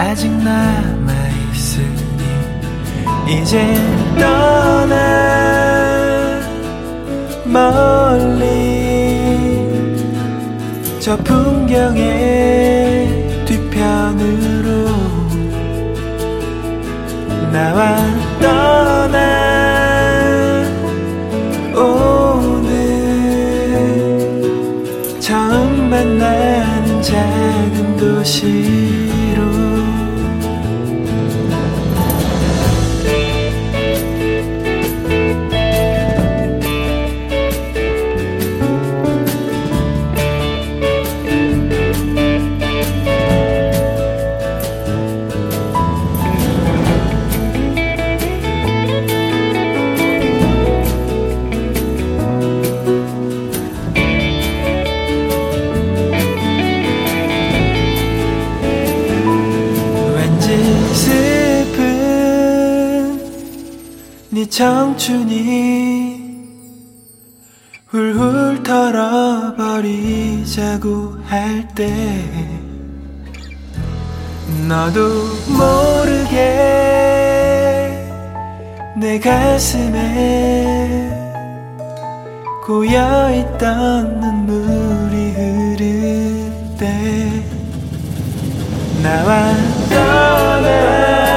아직 남아있으니 이제 떠나 멀리 저 풍경의 뒤편으로 나와 떠나 오늘 처음 만나는 작은 도시 청춘이 훌훌 털어버리자고 할 때 너도 모르게 내 가슴에 고여있던 눈물이 흐를 때 나와 떠나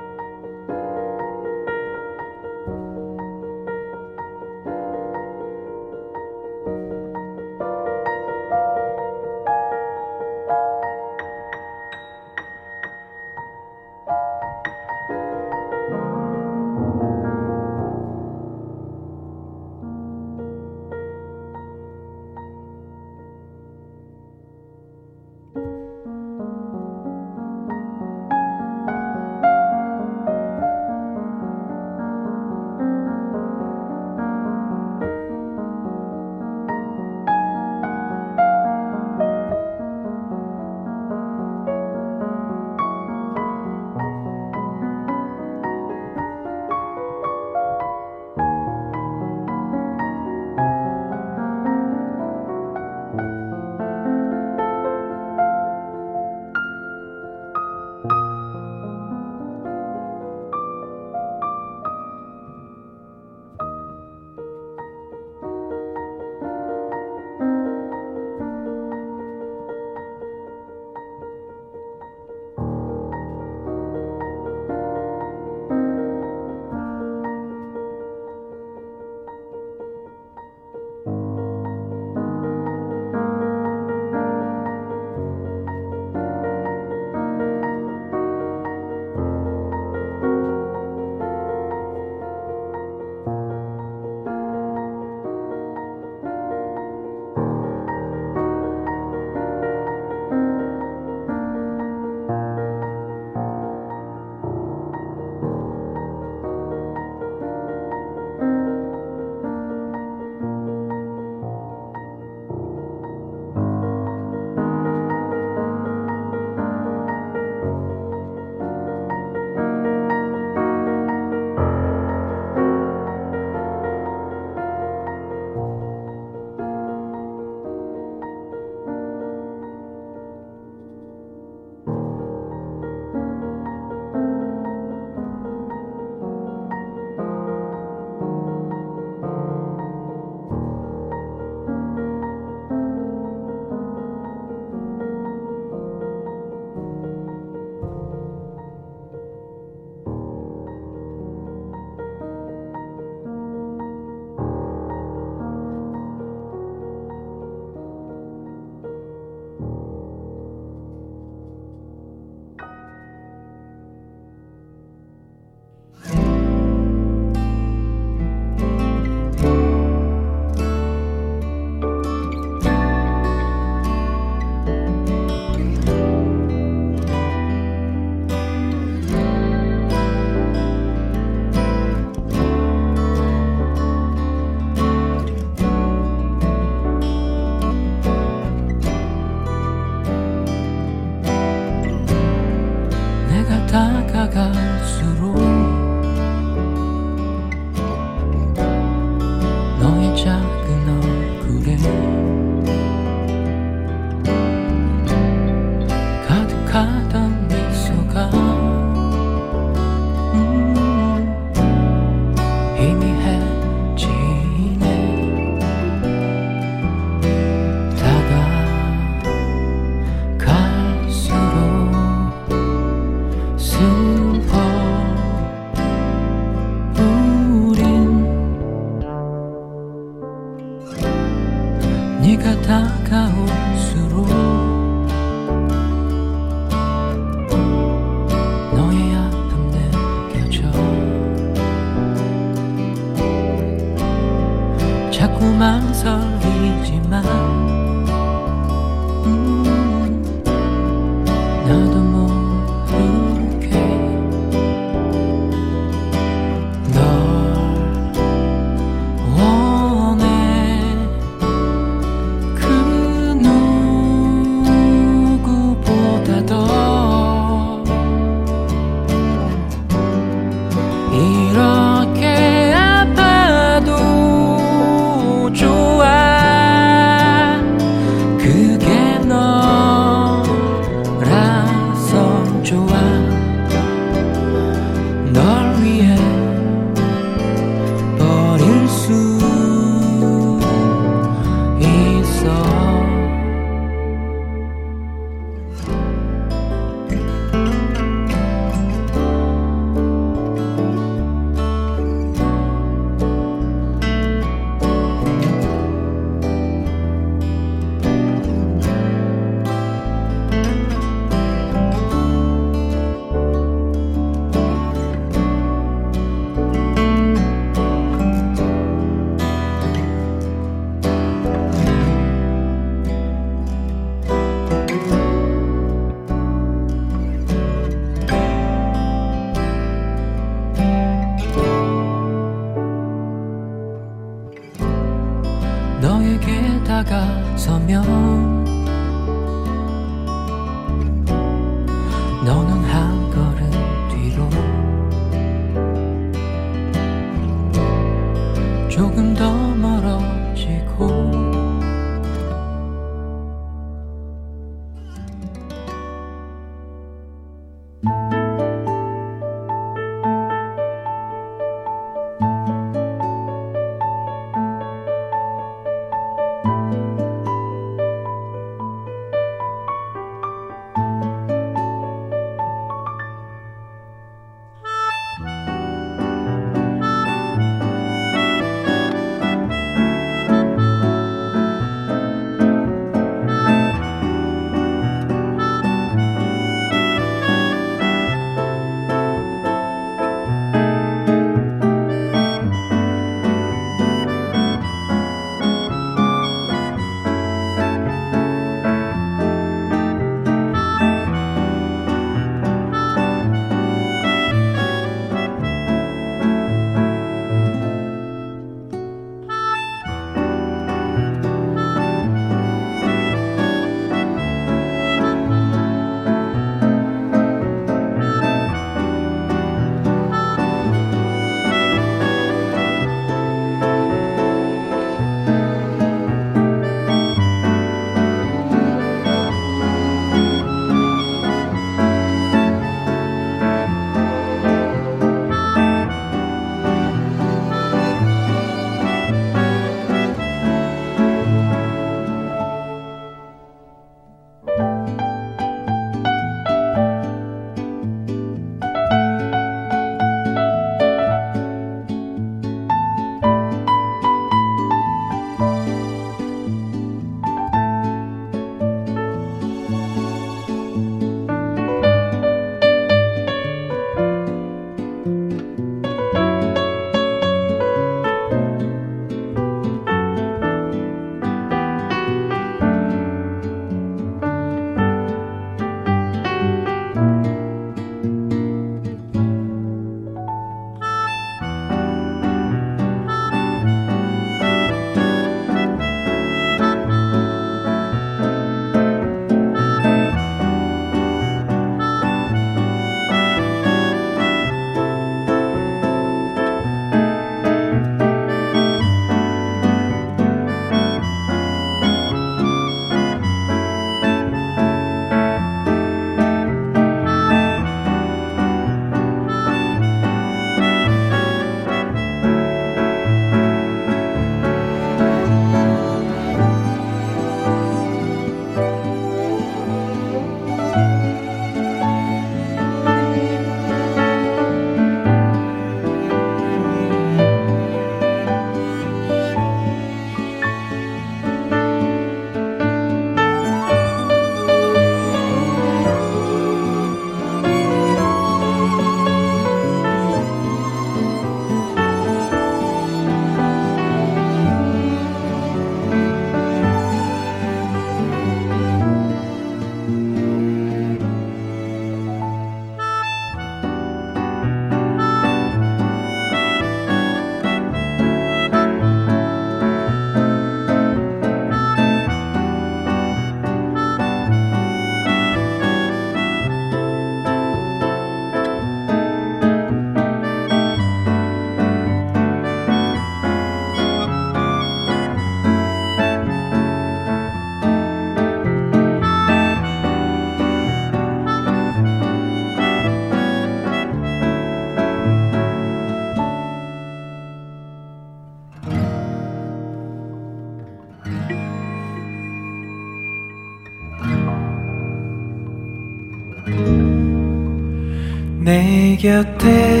곁에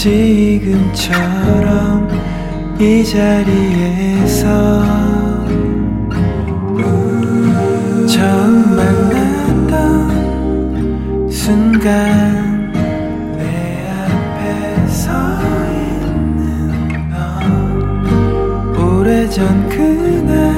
지금처럼 이 자리에서 처음 만났던 순간 내 앞에 서 있는 너. 오래전 그날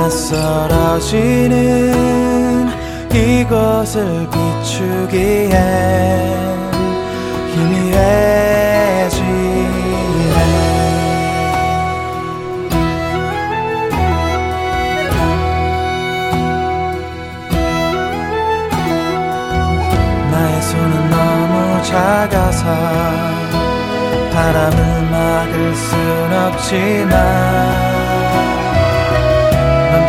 낯설어지는 이곳을 비추기엔 희미해지네 나의 손은 너무 작아서 바람을 막을 순 없지만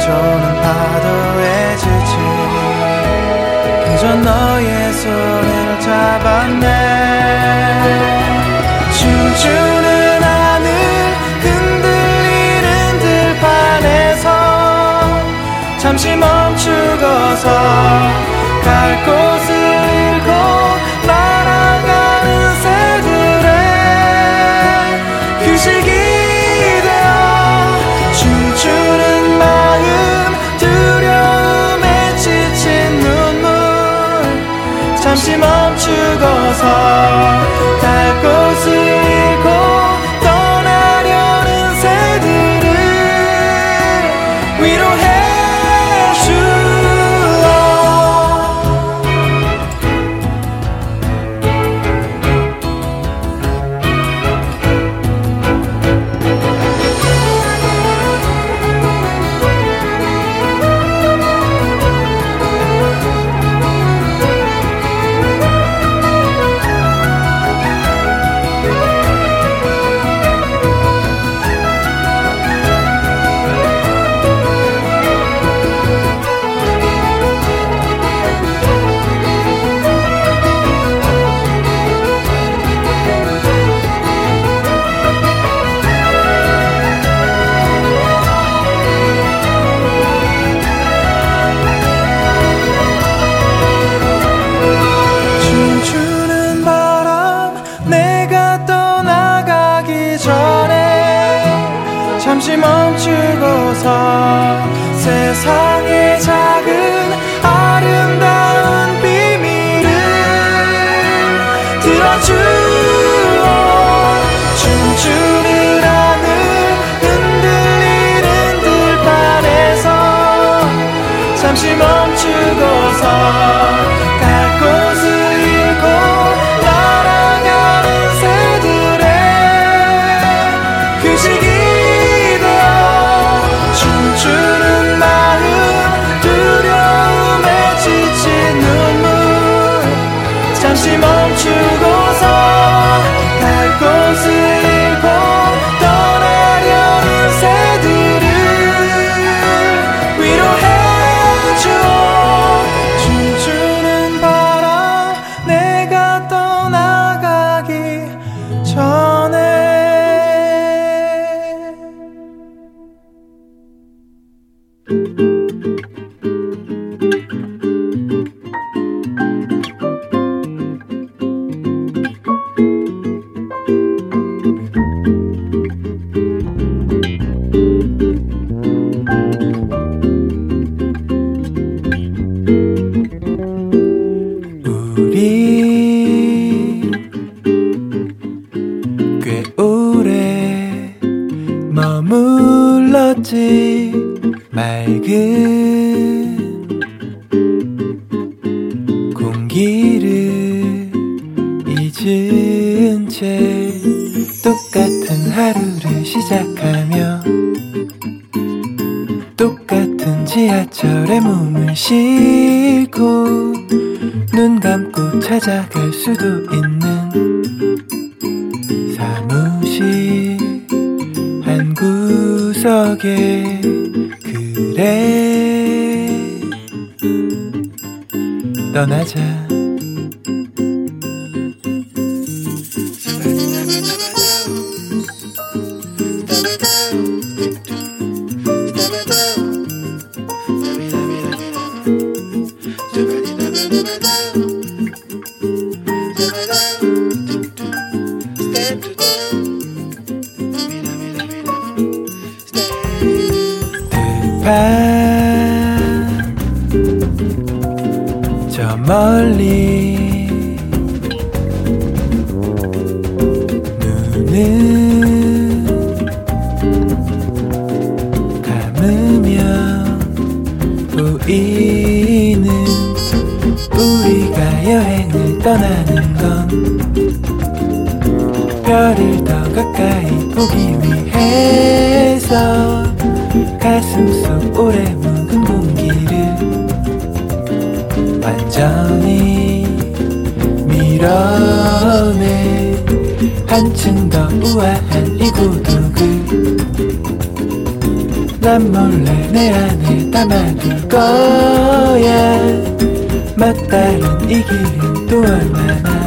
넘쳐오는 파도에 지친 그저 너의 손을 잡았네. 춤추는 하늘 흔들리는 들판에서 잠시 멈추고서 갈 곳을 수도 있는 사무실 한 구석에 그래. 떠나자. 해서 가슴 속 오래 묵은 공기를 완전히 밀어내. 한층 더 우아한 이 고독을 난 몰래 내 안에 담아둘 거야. 맞다른 이 길은 또 얼마나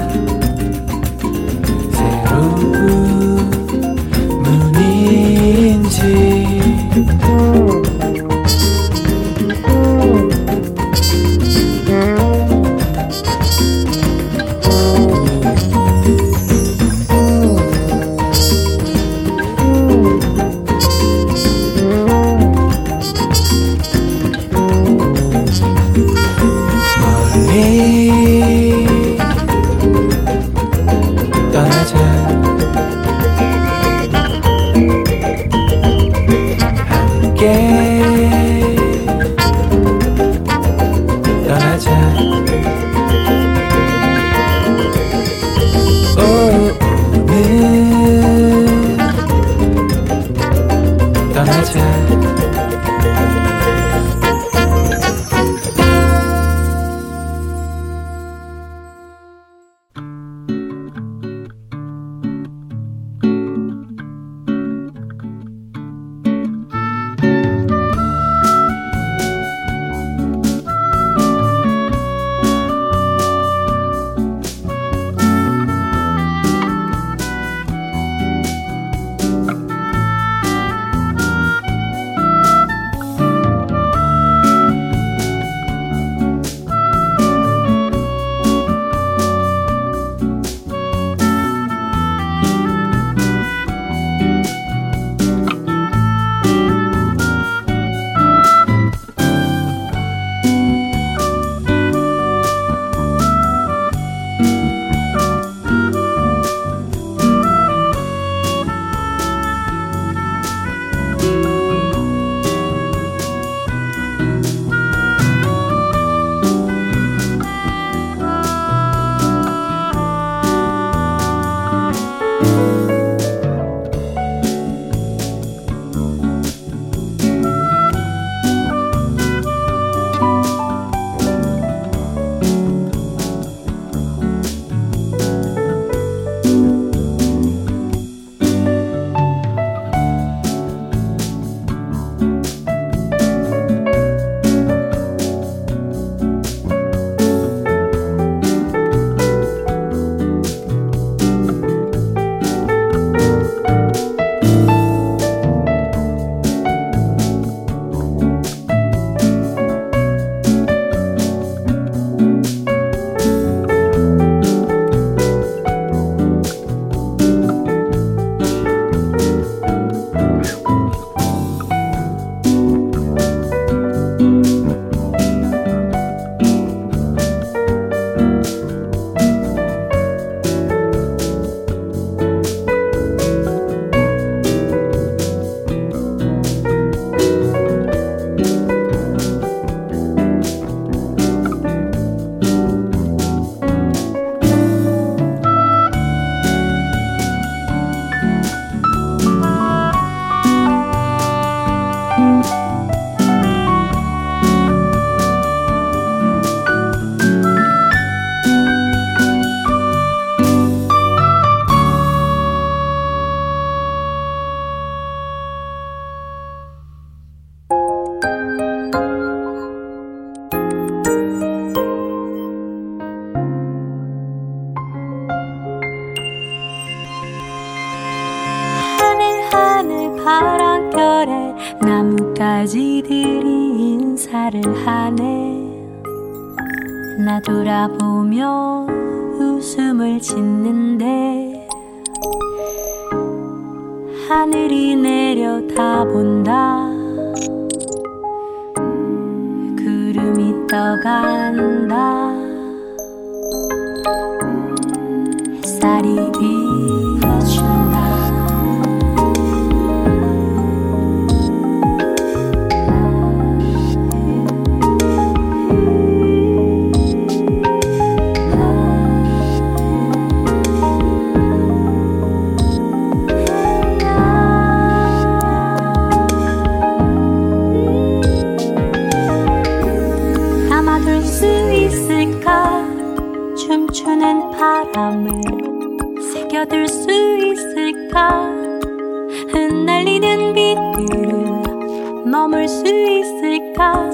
날리는 빛을 머물 수 있을까?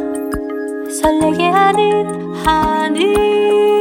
설레게 하는 하늘.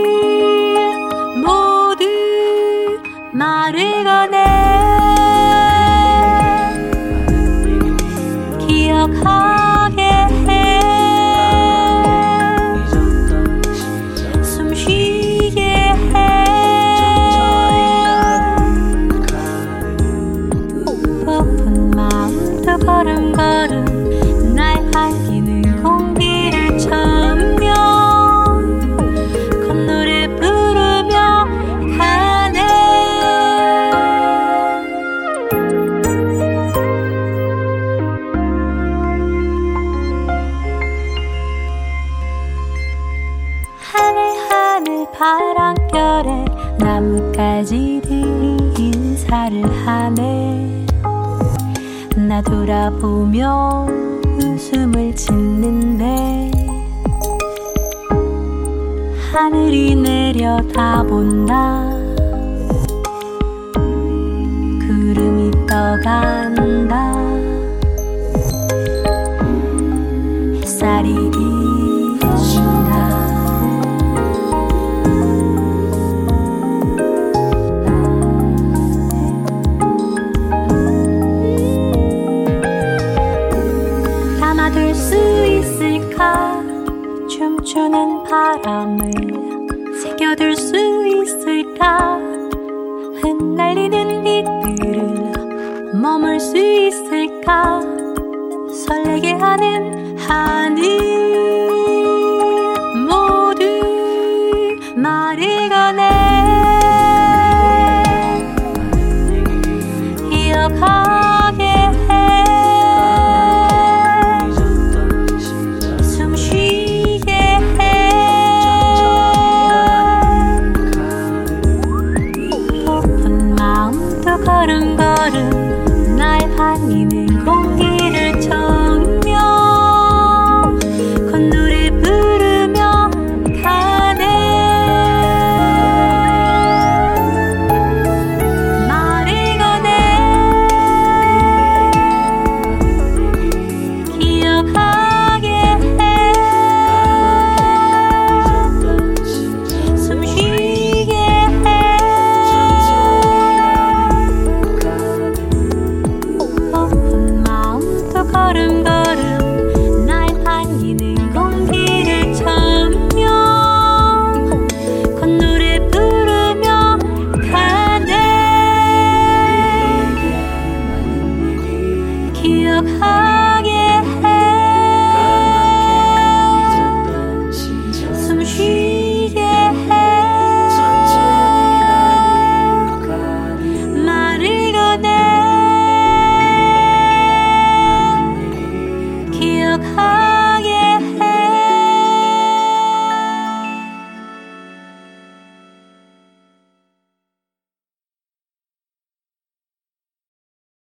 바라보며 웃음을 짓는데 하늘이 내려다본다. 구름이 떠간다. 바람을 새겨둘 수 있을까? 흩날리는 이들을 머물 수 있을까? 설레게 하는 하늘.